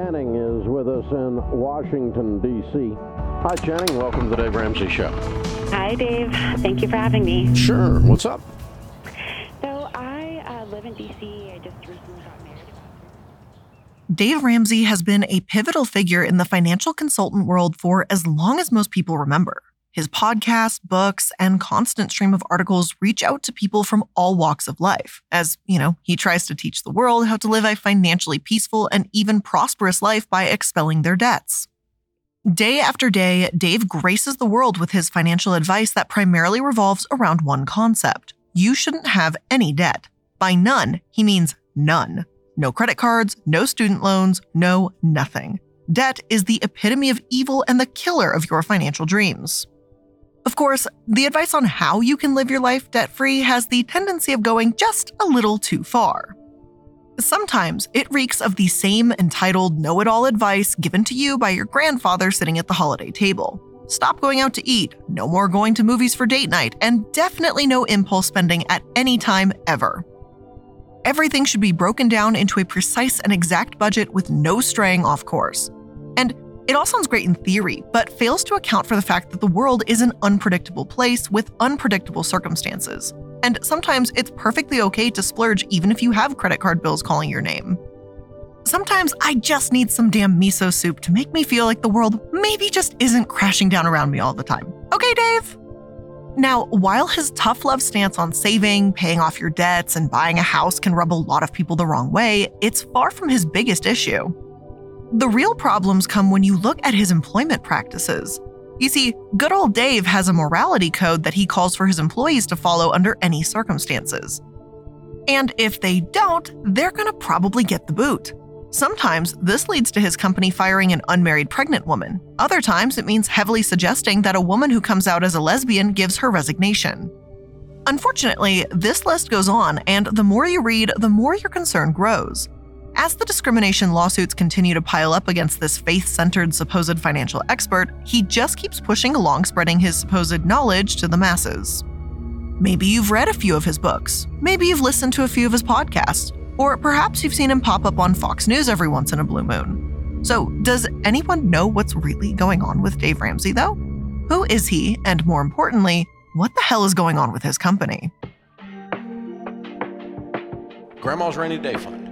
Channing is with us in Washington, D.C. Hi, Channing. Welcome to the Dave Ramsey Show. Hi, Dave. Thank you for having me. Sure. What's up? So, I uh, live in D.C. I just recently got married. Dave Ramsey has been a pivotal figure in the financial consultant world for as long as most people remember. His podcasts, books, and constant stream of articles reach out to people from all walks of life, as, you know, he tries to teach the world how to live a financially peaceful and even prosperous life by expelling their debts. Day after day, Dave graces the world with his financial advice that primarily revolves around one concept you shouldn't have any debt. By none, he means none. No credit cards, no student loans, no nothing. Debt is the epitome of evil and the killer of your financial dreams. Of course, the advice on how you can live your life debt free has the tendency of going just a little too far. Sometimes it reeks of the same entitled know it all advice given to you by your grandfather sitting at the holiday table. Stop going out to eat, no more going to movies for date night, and definitely no impulse spending at any time ever. Everything should be broken down into a precise and exact budget with no straying off course. And it all sounds great in theory, but fails to account for the fact that the world is an unpredictable place with unpredictable circumstances. And sometimes it's perfectly okay to splurge even if you have credit card bills calling your name. Sometimes I just need some damn miso soup to make me feel like the world maybe just isn't crashing down around me all the time. Okay, Dave? Now, while his tough love stance on saving, paying off your debts, and buying a house can rub a lot of people the wrong way, it's far from his biggest issue. The real problems come when you look at his employment practices. You see, good old Dave has a morality code that he calls for his employees to follow under any circumstances. And if they don't, they're gonna probably get the boot. Sometimes this leads to his company firing an unmarried pregnant woman. Other times it means heavily suggesting that a woman who comes out as a lesbian gives her resignation. Unfortunately, this list goes on, and the more you read, the more your concern grows. As the discrimination lawsuits continue to pile up against this faith centered supposed financial expert, he just keeps pushing along, spreading his supposed knowledge to the masses. Maybe you've read a few of his books, maybe you've listened to a few of his podcasts, or perhaps you've seen him pop up on Fox News every once in a blue moon. So, does anyone know what's really going on with Dave Ramsey, though? Who is he, and more importantly, what the hell is going on with his company? Grandma's rainy day fund.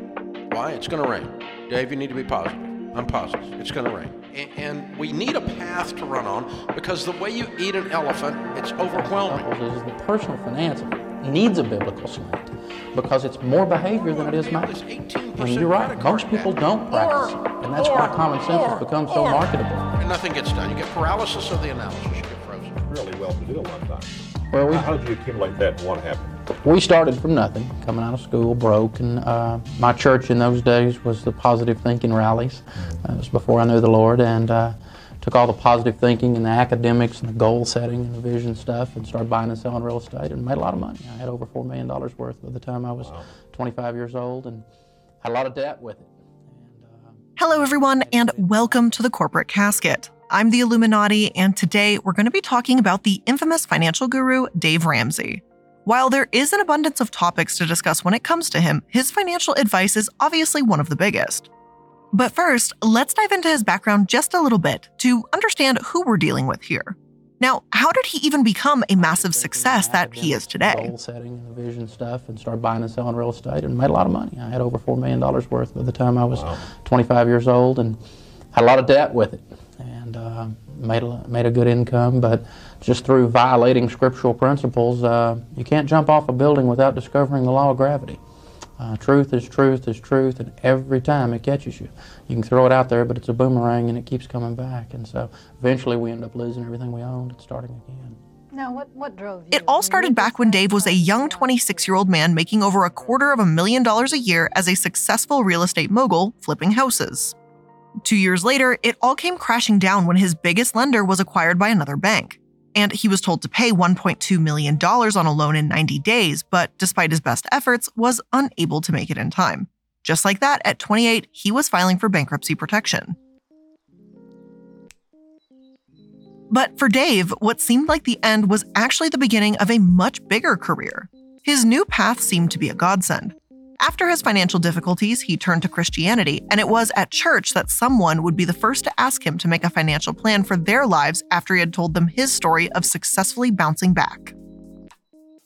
Why? It's going to rain. Dave, you need to be positive. I'm positive. It's going to rain. And, and we need a path to run on because the way you eat an elephant, it's overwhelming. Is the personal finance needs a biblical slant because it's more behavior than it is math. And you're right, most people don't practice it. And that's why common sense has become so marketable. And nothing gets done. You get paralysis of the analysis. You get frozen. really well to do a lot of times. Well, we, How did you accumulate that and what happened? We started from nothing, coming out of school, broke, and uh, my church in those days was the positive thinking rallies. Uh, it was before I knew the Lord, and uh, took all the positive thinking and the academics and the goal setting and the vision stuff, and started buying and selling real estate, and made a lot of money. I had over four million dollars worth by the time I was 25 years old, and had a lot of debt with it. And, uh, Hello, everyone, and welcome to the Corporate Casket. I'm the iilluminaughtii, and today we're going to be talking about the infamous financial guru, Dave Ramsey. While there is an abundance of topics to discuss when it comes to him, his financial advice is obviously one of the biggest. But first, let's dive into his background just a little bit to understand who we're dealing with here. Now, how did he even become a massive success that he is today? Goal setting and the vision stuff, and started buying and selling real estate, and made a lot of money. I had over four million dollars worth by the time I was 25 years old, and had a lot of debt with it, and uh, made a, made a good income. But just through violating scriptural principles, uh, you can't jump off a building without discovering the law of gravity. Uh, truth is truth is truth, and every time it catches you, you can throw it out there, but it's a boomerang and it keeps coming back. And so eventually we end up losing everything we owned and starting again. Now, what, what drove you? It all started back when Dave was a young 26 year old man making over a quarter of a million dollars a year as a successful real estate mogul flipping houses. Two years later, it all came crashing down when his biggest lender was acquired by another bank. And he was told to pay $1.2 million on a loan in 90 days, but despite his best efforts, was unable to make it in time. Just like that, at 28, he was filing for bankruptcy protection. But for Dave, what seemed like the end was actually the beginning of a much bigger career. His new path seemed to be a godsend. After his financial difficulties, he turned to Christianity, and it was at church that someone would be the first to ask him to make a financial plan for their lives after he had told them his story of successfully bouncing back.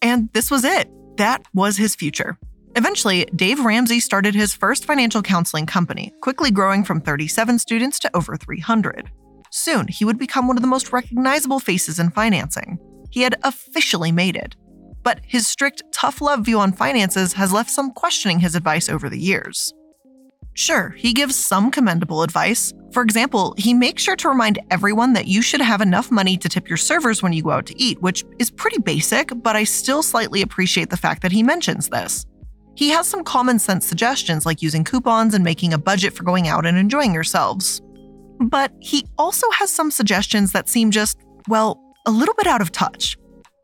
And this was it. That was his future. Eventually, Dave Ramsey started his first financial counseling company, quickly growing from 37 students to over 300. Soon, he would become one of the most recognizable faces in financing. He had officially made it. But his strict, tough love view on finances has left some questioning his advice over the years. Sure, he gives some commendable advice. For example, he makes sure to remind everyone that you should have enough money to tip your servers when you go out to eat, which is pretty basic, but I still slightly appreciate the fact that he mentions this. He has some common sense suggestions like using coupons and making a budget for going out and enjoying yourselves. But he also has some suggestions that seem just, well, a little bit out of touch.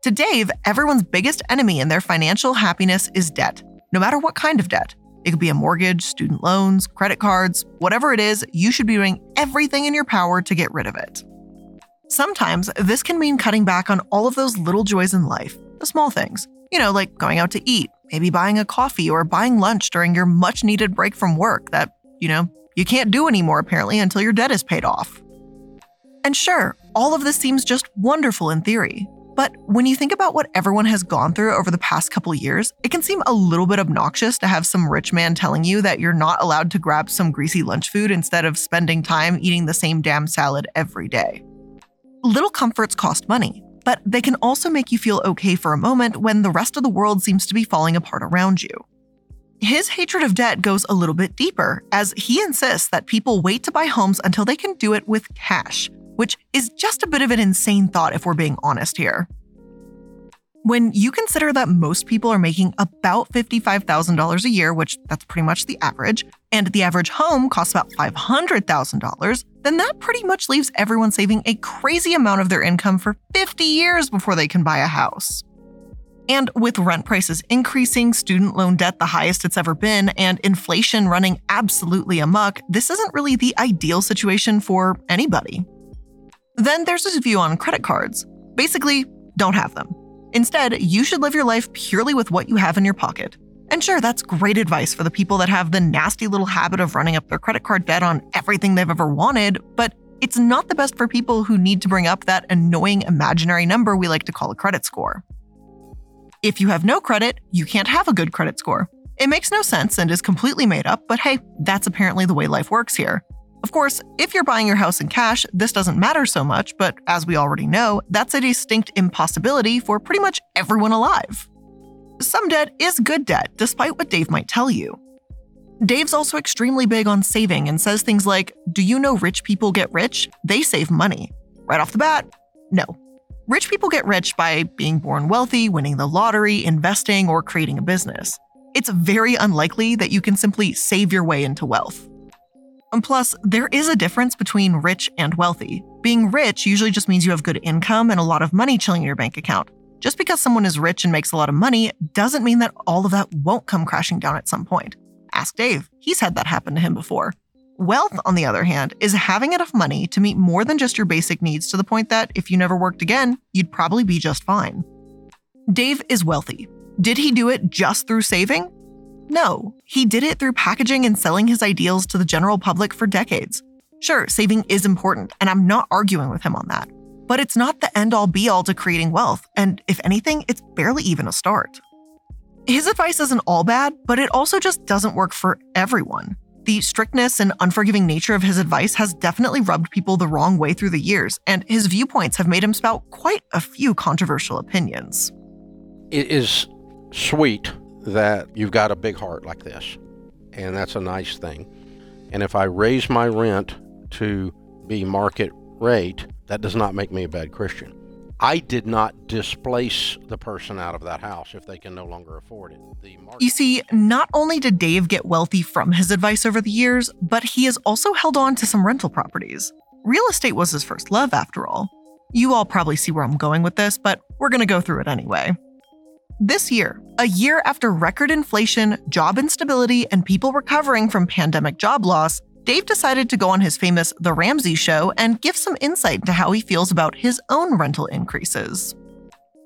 To Dave, everyone's biggest enemy in their financial happiness is debt, no matter what kind of debt. It could be a mortgage, student loans, credit cards, whatever it is, you should be doing everything in your power to get rid of it. Sometimes this can mean cutting back on all of those little joys in life, the small things. You know, like going out to eat, maybe buying a coffee or buying lunch during your much needed break from work that, you know, you can't do anymore apparently until your debt is paid off. And sure, all of this seems just wonderful in theory, but when you think about what everyone has gone through over the past couple years, it can seem a little bit obnoxious to have some rich man telling you that you're not allowed to grab some greasy lunch food instead of spending time eating the same damn salad every day. Little comforts cost money, but they can also make you feel okay for a moment when the rest of the world seems to be falling apart around you. His hatred of debt goes a little bit deeper, as he insists that people wait to buy homes until they can do it with cash, which is just a bit of an insane thought if we're being honest here. When you consider that most people are making about $55,000 a year, which that's pretty much the average, and the average home costs about $500,000, then that pretty much leaves everyone saving a crazy amount of their income for 50 years before they can buy a house. And with rent prices increasing, student loan debt the highest it's ever been, and inflation running absolutely amuck, this isn't really the ideal situation for anybody. Then there's his view on credit cards. Basically, don't have them. Instead, you should live your life purely with what you have in your pocket. And sure, that's great advice for the people that have the nasty little habit of running up their credit card debt on everything they've ever wanted, but it's not the best for people who need to bring up that annoying imaginary number we like to call a credit score. If you have no credit, you can't have a good credit score. It makes no sense and is completely made up, but hey, that's apparently the way life works here. Of course, if you're buying your house in cash, this doesn't matter so much, but as we already know, that's a distinct impossibility for pretty much everyone alive. Some debt is good debt, despite what Dave might tell you. Dave's also extremely big on saving and says things like, Do you know rich people get rich? They save money. Right off the bat, no. Rich people get rich by being born wealthy, winning the lottery, investing, or creating a business. It's very unlikely that you can simply save your way into wealth. And plus, there is a difference between rich and wealthy. Being rich usually just means you have good income and a lot of money chilling in your bank account. Just because someone is rich and makes a lot of money doesn't mean that all of that won't come crashing down at some point. Ask Dave, he's had that happen to him before. Wealth, on the other hand, is having enough money to meet more than just your basic needs to the point that if you never worked again, you'd probably be just fine. Dave is wealthy. Did he do it just through saving? No, he did it through packaging and selling his ideals to the general public for decades. Sure, saving is important, and I'm not arguing with him on that. But it's not the end all be all to creating wealth, and if anything, it's barely even a start. His advice isn't all bad, but it also just doesn't work for everyone. The strictness and unforgiving nature of his advice has definitely rubbed people the wrong way through the years, and his viewpoints have made him spout quite a few controversial opinions. It is sweet that you've got a big heart like this, and that's a nice thing. And if I raise my rent to be market rate, that does not make me a bad Christian. I did not displace the person out of that house if they can no longer afford it. Market- You see, not only did Dave get wealthy from his advice over the years, but he has also held on to some rental properties. Real estate was his first love, after all. You all probably see where I'm going with this, but we're going to go through it anyway. This year, a year after record inflation, job instability, and people recovering from pandemic job loss, Dave decided to go on his famous The Ramsey Show and give some insight into how he feels about his own rental increases.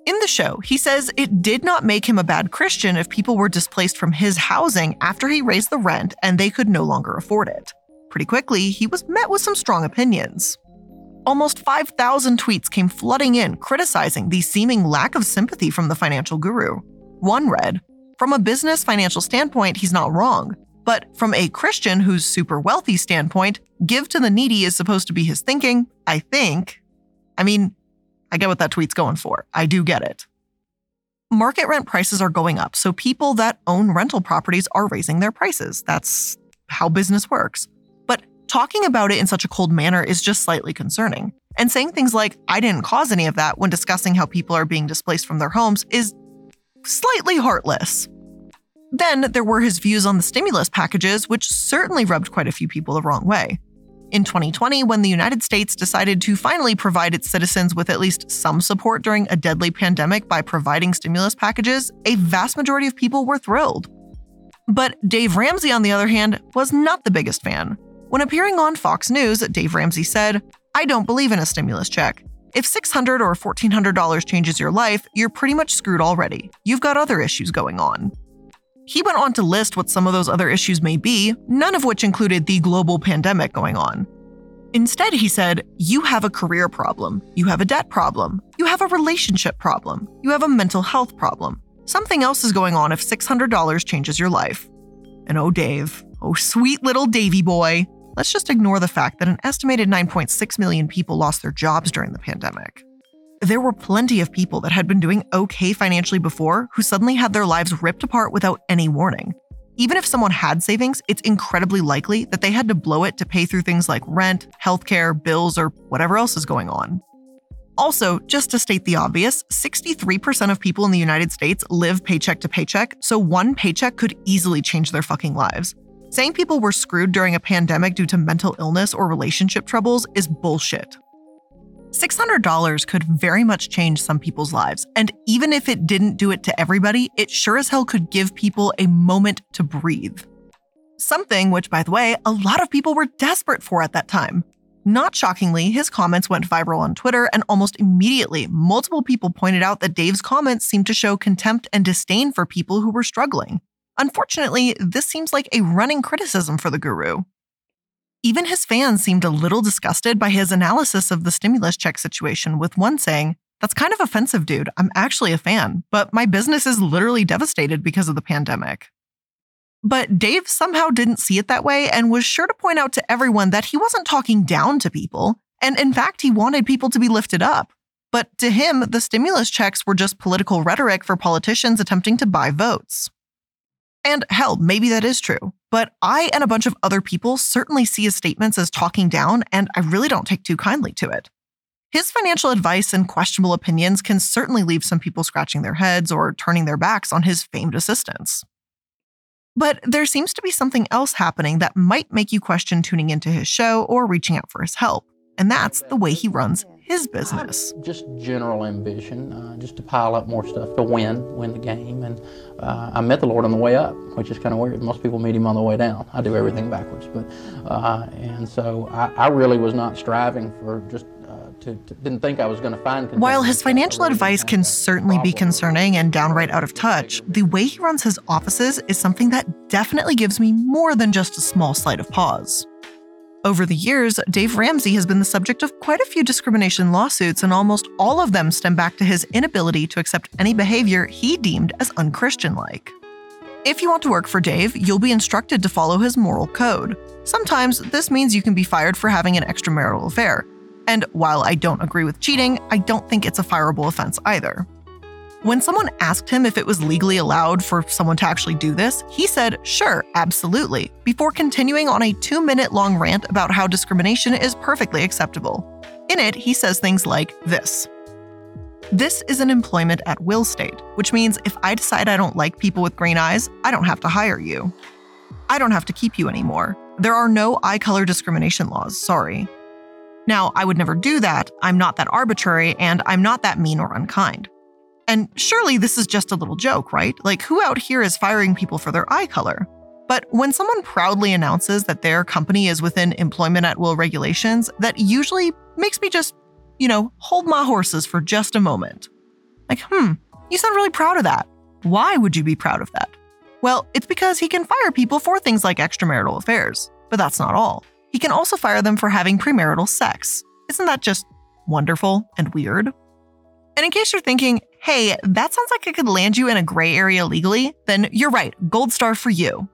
In the show, he says it did not make him a bad Christian if people were displaced from his housing after he raised the rent and they could no longer afford it. Pretty quickly, he was met with some strong opinions. Almost 5,000 tweets came flooding in criticizing the seeming lack of sympathy from the financial guru. One read, From a business financial standpoint, he's not wrong. But from a Christian who's super wealthy standpoint, give to the needy is supposed to be his thinking, I think. I mean, I get what that tweet's going for. I do get it. Market rent prices are going up, so people that own rental properties are raising their prices. That's how business works. Talking about it in such a cold manner is just slightly concerning. And saying things like, I didn't cause any of that when discussing how people are being displaced from their homes is slightly heartless. Then there were his views on the stimulus packages, which certainly rubbed quite a few people the wrong way. In 2020, when the United States decided to finally provide its citizens with at least some support during a deadly pandemic by providing stimulus packages, a vast majority of people were thrilled. But Dave Ramsey, on the other hand, was not the biggest fan. When appearing on Fox News, Dave Ramsey said, I don't believe in a stimulus check. If 600 or $1,400 changes your life, you're pretty much screwed already. You've got other issues going on. He went on to list what some of those other issues may be, none of which included the global pandemic going on. Instead, he said, You have a career problem, you have a debt problem, you have a relationship problem, you have a mental health problem. Something else is going on if $600 changes your life. And oh, Dave, oh, sweet little Davy boy, let's just ignore the fact that an estimated 9.6 million people lost their jobs during the pandemic there were plenty of people that had been doing okay financially before who suddenly had their lives ripped apart without any warning. Even if someone had savings, it's incredibly likely that they had to blow it to pay through things like rent, healthcare, bills, or whatever else is going on. Also, just to state the obvious, 63% of people in the United States live paycheck to paycheck, so one paycheck could easily change their fucking lives. Saying people were screwed during a pandemic due to mental illness or relationship troubles is bullshit. $600 could very much change some people's lives. And even if it didn't do it to everybody, it sure as hell could give people a moment to breathe. Something which, by the way, a lot of people were desperate for at that time. Not shockingly, his comments went viral on Twitter, and almost immediately, multiple people pointed out that Dave's comments seemed to show contempt and disdain for people who were struggling. Unfortunately, this seems like a running criticism for the guru. Even his fans seemed a little disgusted by his analysis of the stimulus check situation, with one saying, That's kind of offensive, dude. I'm actually a fan, but my business is literally devastated because of the pandemic. But Dave somehow didn't see it that way and was sure to point out to everyone that he wasn't talking down to people. And in fact, he wanted people to be lifted up. But to him, the stimulus checks were just political rhetoric for politicians attempting to buy votes. And hell, maybe that is true. But I and a bunch of other people certainly see his statements as talking down, and I really don't take too kindly to it. His financial advice and questionable opinions can certainly leave some people scratching their heads or turning their backs on his famed assistance. But there seems to be something else happening that might make you question tuning into his show or reaching out for his help, and that's the way he runs his business. Just general ambition, uh, just to pile up more stuff to win, win the game. And uh, I met the Lord on the way up, which is kind of weird. Most people meet him on the way down. I do everything backwards, but uh, and so I, I, really was not striving for just. Uh, to, to, didn't think I was going to find. While his financial advice can certainly be concerning and downright out of touch, the way he runs his offices is something that definitely gives me more than just a small slight of pause. Over the years, Dave Ramsey has been the subject of quite a few discrimination lawsuits, and almost all of them stem back to his inability to accept any behavior he deemed as unchristian like. If you want to work for Dave, you'll be instructed to follow his moral code. Sometimes this means you can be fired for having an extramarital affair. And while I don't agree with cheating, I don't think it's a fireable offense either. When someone asked him if it was legally allowed for someone to actually do this, he said, sure, absolutely, before continuing on a two minute long rant about how discrimination is perfectly acceptable. In it, he says things like this This is an employment at will state, which means if I decide I don't like people with green eyes, I don't have to hire you. I don't have to keep you anymore. There are no eye color discrimination laws, sorry. Now, I would never do that. I'm not that arbitrary, and I'm not that mean or unkind. And surely this is just a little joke, right? Like, who out here is firing people for their eye color? But when someone proudly announces that their company is within employment at will regulations, that usually makes me just, you know, hold my horses for just a moment. Like, hmm, you sound really proud of that. Why would you be proud of that? Well, it's because he can fire people for things like extramarital affairs. But that's not all. He can also fire them for having premarital sex. Isn't that just wonderful and weird? And in case you're thinking, hey, that sounds like it could land you in a gray area legally, then you're right, gold star for you.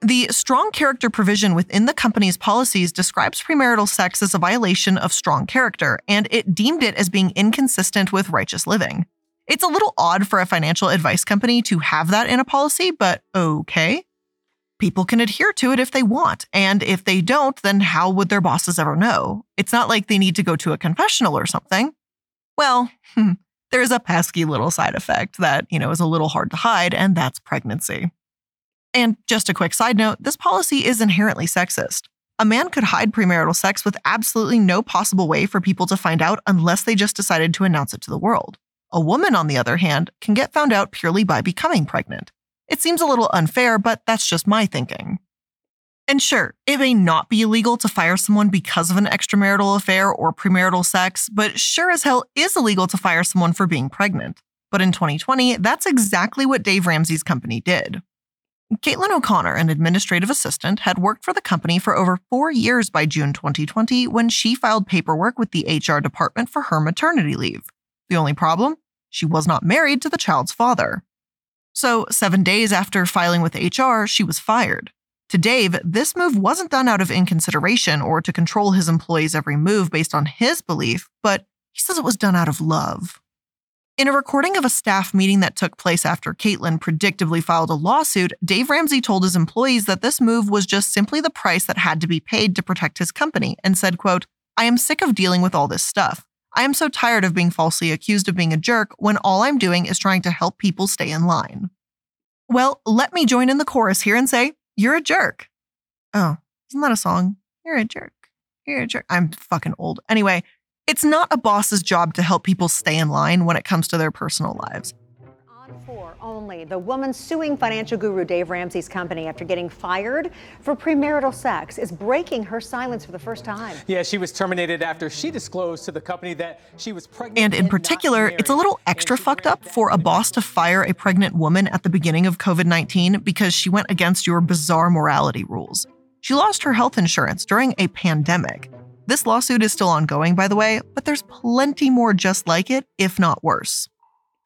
The strong character provision within the company's policies describes premarital sex as a violation of strong character, and it deemed it as being inconsistent with righteous living. It's a little odd for a financial advice company to have that in a policy, but okay people can adhere to it if they want. And if they don't, then how would their bosses ever know? It's not like they need to go to a confessional or something. Well, hmm, there's a pesky little side effect that, you know, is a little hard to hide, and that's pregnancy. And just a quick side note this policy is inherently sexist. A man could hide premarital sex with absolutely no possible way for people to find out unless they just decided to announce it to the world. A woman, on the other hand, can get found out purely by becoming pregnant. It seems a little unfair, but that's just my thinking. And sure, it may not be illegal to fire someone because of an extramarital affair or premarital sex, but sure as hell is illegal to fire someone for being pregnant. But in 2020, that's exactly what Dave Ramsey's company did. Caitlin O'Connor, an administrative assistant, had worked for the company for over four years by June 2020 when she filed paperwork with the HR department for her maternity leave. The only problem? She was not married to the child's father. So, seven days after filing with HR, she was fired. To Dave, this move wasn't done out of inconsideration or to control his employees' every move based on his belief, but he says it was done out of love. In a recording of a staff meeting that took place after Caitlin predictably filed a lawsuit, Dave Ramsey told his employees that this move was just simply the price that had to be paid to protect his company and said, quote, I am sick of dealing with all this stuff. I am so tired of being falsely accused of being a jerk when all I'm doing is trying to help people stay in line. Well, let me join in the chorus here and say, You're a jerk. Oh, isn't that a song? You're a jerk. You're a jerk. I'm fucking old. Anyway, it's not a boss's job to help people stay in line when it comes to their personal lives four only. The woman suing financial guru Dave Ramsey's company after getting fired for premarital sex is breaking her silence for the first time. Yeah, she was terminated after she disclosed to the company that she was pregnant. And in and particular, it's a little extra fucked up for a boss to fire a pregnant woman at the beginning of COVID 19 because she went against your bizarre morality rules. She lost her health insurance during a pandemic. This lawsuit is still ongoing, by the way, but there's plenty more just like it, if not worse.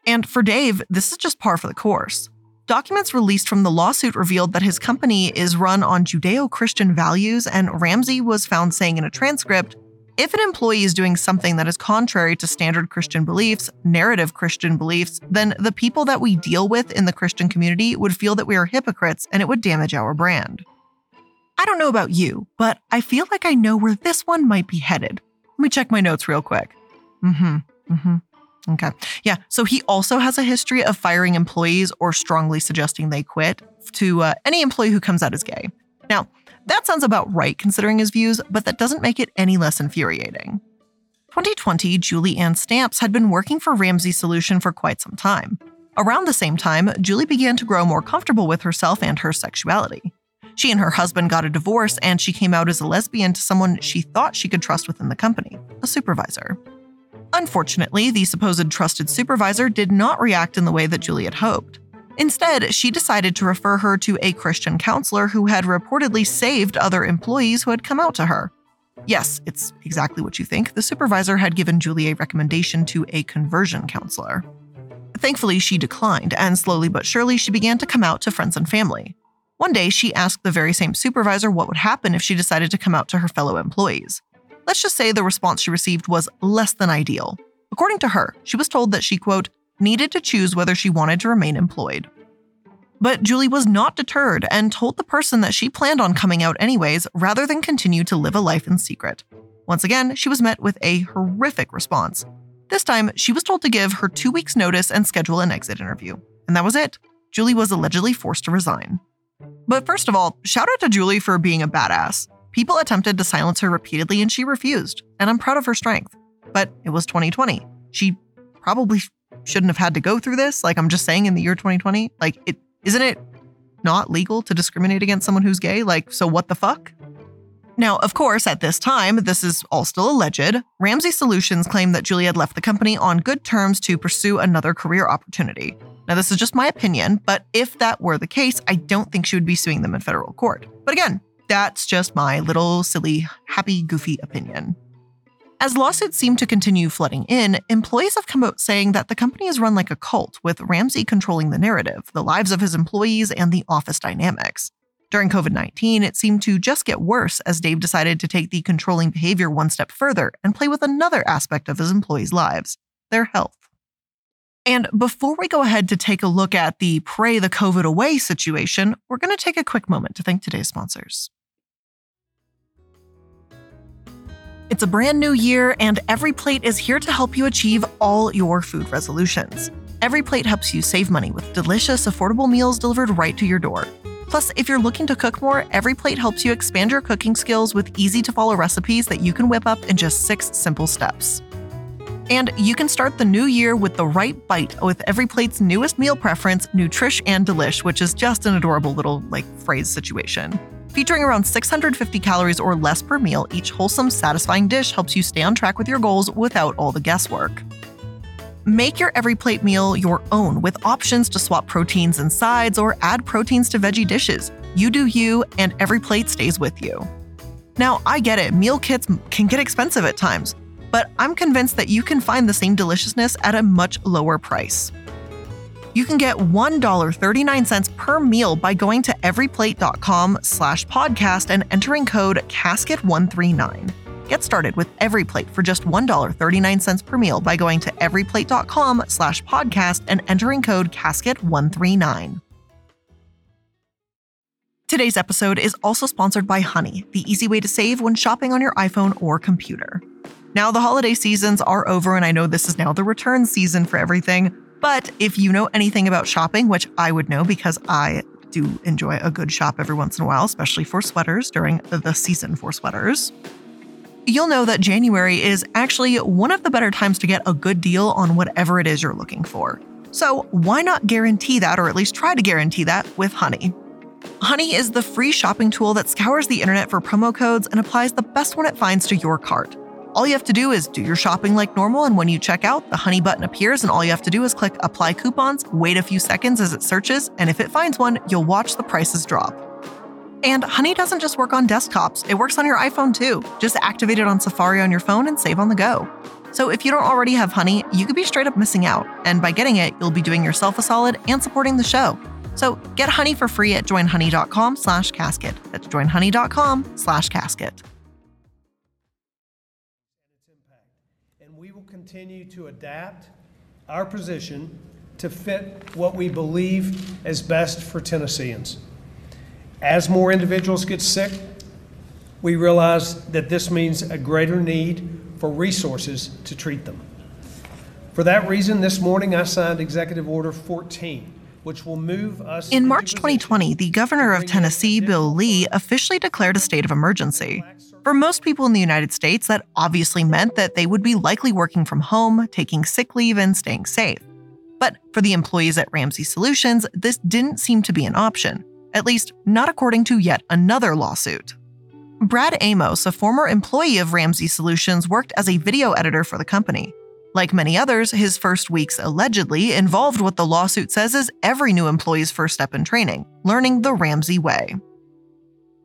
And for Dave, this is just par for the course. Documents released from the lawsuit revealed that his company is run on Judeo Christian values, and Ramsey was found saying in a transcript if an employee is doing something that is contrary to standard Christian beliefs, narrative Christian beliefs, then the people that we deal with in the Christian community would feel that we are hypocrites and it would damage our brand. I don't know about you, but I feel like I know where this one might be headed. Let me check my notes real quick. Mm hmm. Mm hmm. Okay. Yeah. So he also has a history of firing employees or strongly suggesting they quit to uh, any employee who comes out as gay. Now, that sounds about right considering his views, but that doesn't make it any less infuriating. 2020, Julie Ann Stamps had been working for Ramsey Solution for quite some time. Around the same time, Julie began to grow more comfortable with herself and her sexuality. She and her husband got a divorce, and she came out as a lesbian to someone she thought she could trust within the company, a supervisor. Unfortunately, the supposed trusted supervisor did not react in the way that Julie had hoped. Instead, she decided to refer her to a Christian counselor who had reportedly saved other employees who had come out to her. Yes, it's exactly what you think. The supervisor had given Julie a recommendation to a conversion counselor. Thankfully, she declined, and slowly but surely, she began to come out to friends and family. One day, she asked the very same supervisor what would happen if she decided to come out to her fellow employees. Let's just say the response she received was less than ideal. According to her, she was told that she, quote, needed to choose whether she wanted to remain employed. But Julie was not deterred and told the person that she planned on coming out anyways rather than continue to live a life in secret. Once again, she was met with a horrific response. This time, she was told to give her two weeks' notice and schedule an exit interview. And that was it. Julie was allegedly forced to resign. But first of all, shout out to Julie for being a badass. People attempted to silence her repeatedly and she refused, and I'm proud of her strength. But it was 2020. She probably shouldn't have had to go through this. Like I'm just saying in the year 2020, like it isn't it not legal to discriminate against someone who's gay? Like so what the fuck? Now, of course, at this time, this is all still alleged. Ramsey Solutions claimed that Julie had left the company on good terms to pursue another career opportunity. Now, this is just my opinion, but if that were the case, I don't think she would be suing them in federal court. But again, that's just my little silly, happy, goofy opinion. As lawsuits seem to continue flooding in, employees have come out saying that the company is run like a cult, with Ramsey controlling the narrative, the lives of his employees, and the office dynamics. During COVID 19, it seemed to just get worse as Dave decided to take the controlling behavior one step further and play with another aspect of his employees' lives their health. And before we go ahead to take a look at the pray the COVID away situation, we're going to take a quick moment to thank today's sponsors. It's a brand new year, and Every Plate is here to help you achieve all your food resolutions. Every Plate helps you save money with delicious, affordable meals delivered right to your door. Plus, if you're looking to cook more, Every Plate helps you expand your cooking skills with easy to follow recipes that you can whip up in just six simple steps. And you can start the new year with the right bite with Every Plate's newest meal preference, Nutrish and Delish, which is just an adorable little like phrase situation. Featuring around 650 calories or less per meal, each wholesome, satisfying dish helps you stay on track with your goals without all the guesswork. Make your every plate meal your own with options to swap proteins and sides or add proteins to veggie dishes. You do you, and every plate stays with you. Now, I get it, meal kits can get expensive at times, but I'm convinced that you can find the same deliciousness at a much lower price you can get $1.39 per meal by going to everyplate.com slash podcast and entering code CASKET139. Get started with Every Plate for just $1.39 per meal by going to everyplate.com slash podcast and entering code CASKET139. Today's episode is also sponsored by Honey, the easy way to save when shopping on your iPhone or computer. Now, the holiday seasons are over, and I know this is now the return season for everything. But if you know anything about shopping, which I would know because I do enjoy a good shop every once in a while, especially for sweaters during the season for sweaters, you'll know that January is actually one of the better times to get a good deal on whatever it is you're looking for. So, why not guarantee that, or at least try to guarantee that, with Honey? Honey is the free shopping tool that scours the internet for promo codes and applies the best one it finds to your cart. All you have to do is do your shopping like normal, and when you check out, the Honey button appears, and all you have to do is click Apply Coupons, wait a few seconds as it searches, and if it finds one, you'll watch the prices drop. And Honey doesn't just work on desktops, it works on your iPhone too. Just activate it on Safari on your phone and save on the go. So if you don't already have Honey, you could be straight up missing out. And by getting it, you'll be doing yourself a solid and supporting the show. So get Honey for free at joinhoney.com slash casket. That's joinhoney.com slash casket. Continue to adapt our position to fit what we believe is best for Tennesseans. As more individuals get sick, we realize that this means a greater need for resources to treat them. For that reason, this morning I signed Executive Order 14, which will move us. In March 2020, the governor of Tennessee, Bill Lee, officially declared a state of emergency. For most people in the United States, that obviously meant that they would be likely working from home, taking sick leave, and staying safe. But for the employees at Ramsey Solutions, this didn't seem to be an option, at least not according to yet another lawsuit. Brad Amos, a former employee of Ramsey Solutions, worked as a video editor for the company. Like many others, his first weeks allegedly involved what the lawsuit says is every new employee's first step in training learning the Ramsey way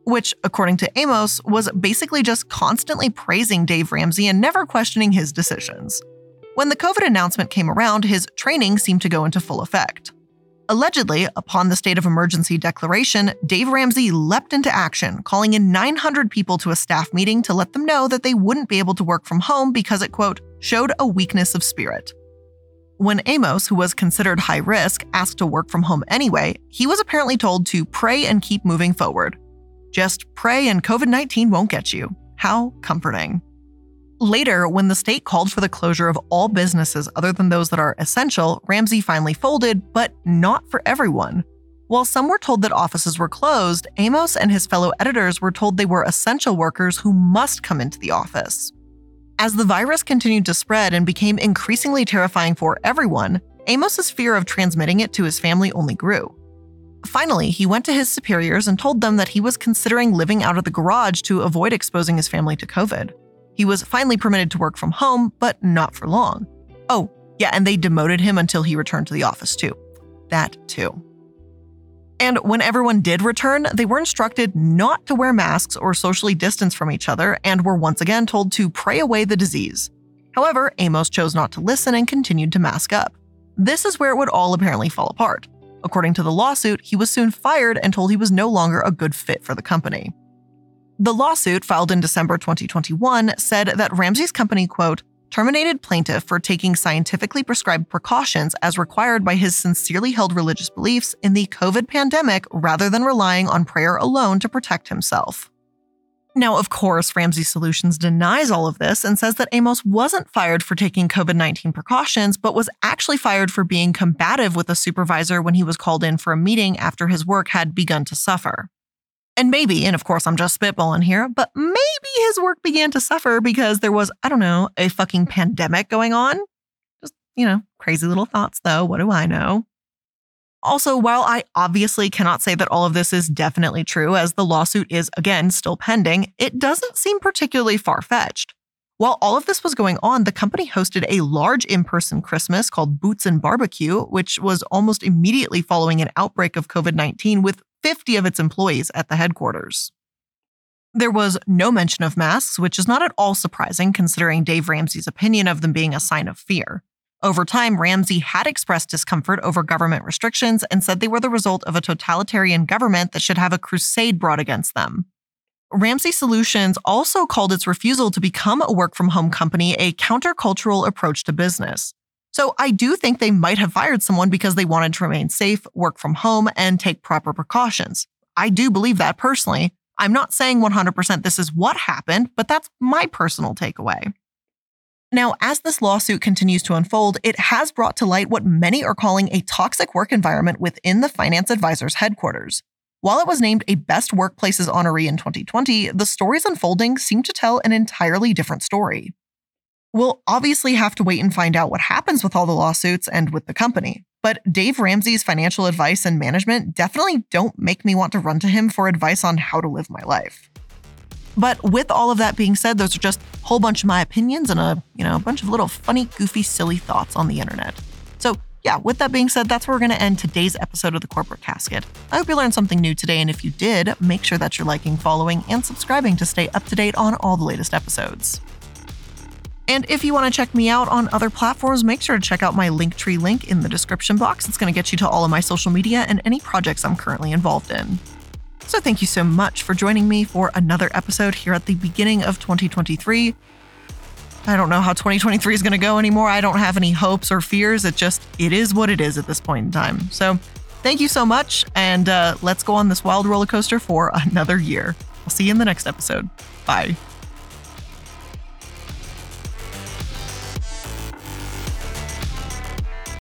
which, according to Amos, was basically just constantly praising Dave Ramsey and never questioning his decisions. When the COVID announcement came around, his training seemed to go into full effect. Allegedly, upon the state of emergency declaration, Dave Ramsey leapt into action, calling in 900 people to a staff meeting to let them know that they wouldn't be able to work from home because it, quote, showed a weakness of spirit. When Amos, who was considered high risk, asked to work from home anyway, he was apparently told to pray and keep moving forward, just pray and COVID 19 won't get you. How comforting. Later, when the state called for the closure of all businesses other than those that are essential, Ramsey finally folded, but not for everyone. While some were told that offices were closed, Amos and his fellow editors were told they were essential workers who must come into the office. As the virus continued to spread and became increasingly terrifying for everyone, Amos's fear of transmitting it to his family only grew. Finally, he went to his superiors and told them that he was considering living out of the garage to avoid exposing his family to COVID. He was finally permitted to work from home, but not for long. Oh, yeah, and they demoted him until he returned to the office, too. That, too. And when everyone did return, they were instructed not to wear masks or socially distance from each other and were once again told to pray away the disease. However, Amos chose not to listen and continued to mask up. This is where it would all apparently fall apart. According to the lawsuit, he was soon fired and told he was no longer a good fit for the company. The lawsuit, filed in December 2021, said that Ramsey's company, quote, terminated plaintiff for taking scientifically prescribed precautions as required by his sincerely held religious beliefs in the COVID pandemic rather than relying on prayer alone to protect himself. Now, of course, Ramsey Solutions denies all of this and says that Amos wasn't fired for taking COVID 19 precautions, but was actually fired for being combative with a supervisor when he was called in for a meeting after his work had begun to suffer. And maybe, and of course I'm just spitballing here, but maybe his work began to suffer because there was, I don't know, a fucking pandemic going on. Just, you know, crazy little thoughts though. What do I know? Also, while I obviously cannot say that all of this is definitely true, as the lawsuit is again still pending, it doesn't seem particularly far fetched. While all of this was going on, the company hosted a large in person Christmas called Boots and Barbecue, which was almost immediately following an outbreak of COVID 19 with 50 of its employees at the headquarters. There was no mention of masks, which is not at all surprising considering Dave Ramsey's opinion of them being a sign of fear. Over time, Ramsey had expressed discomfort over government restrictions and said they were the result of a totalitarian government that should have a crusade brought against them. Ramsey Solutions also called its refusal to become a work from home company a countercultural approach to business. So I do think they might have fired someone because they wanted to remain safe, work from home, and take proper precautions. I do believe that personally. I'm not saying 100% this is what happened, but that's my personal takeaway. Now, as this lawsuit continues to unfold, it has brought to light what many are calling a toxic work environment within the Finance Advisors headquarters. While it was named a Best Workplaces honoree in 2020, the stories unfolding seem to tell an entirely different story. We'll obviously have to wait and find out what happens with all the lawsuits and with the company. But Dave Ramsey's financial advice and management definitely don't make me want to run to him for advice on how to live my life. But with all of that being said, those are just a whole bunch of my opinions and a, you know, a bunch of little funny, goofy, silly thoughts on the internet. So, yeah, with that being said, that's where we're going to end today's episode of the Corporate Casket. I hope you learned something new today, and if you did, make sure that you're liking, following, and subscribing to stay up to date on all the latest episodes. And if you want to check me out on other platforms, make sure to check out my Linktree link in the description box. It's going to get you to all of my social media and any projects I'm currently involved in. So thank you so much for joining me for another episode here at the beginning of 2023. I don't know how 2023 is going to go anymore. I don't have any hopes or fears. It just, it is what it is at this point in time. So thank you so much. And uh, let's go on this wild roller coaster for another year. I'll see you in the next episode. Bye.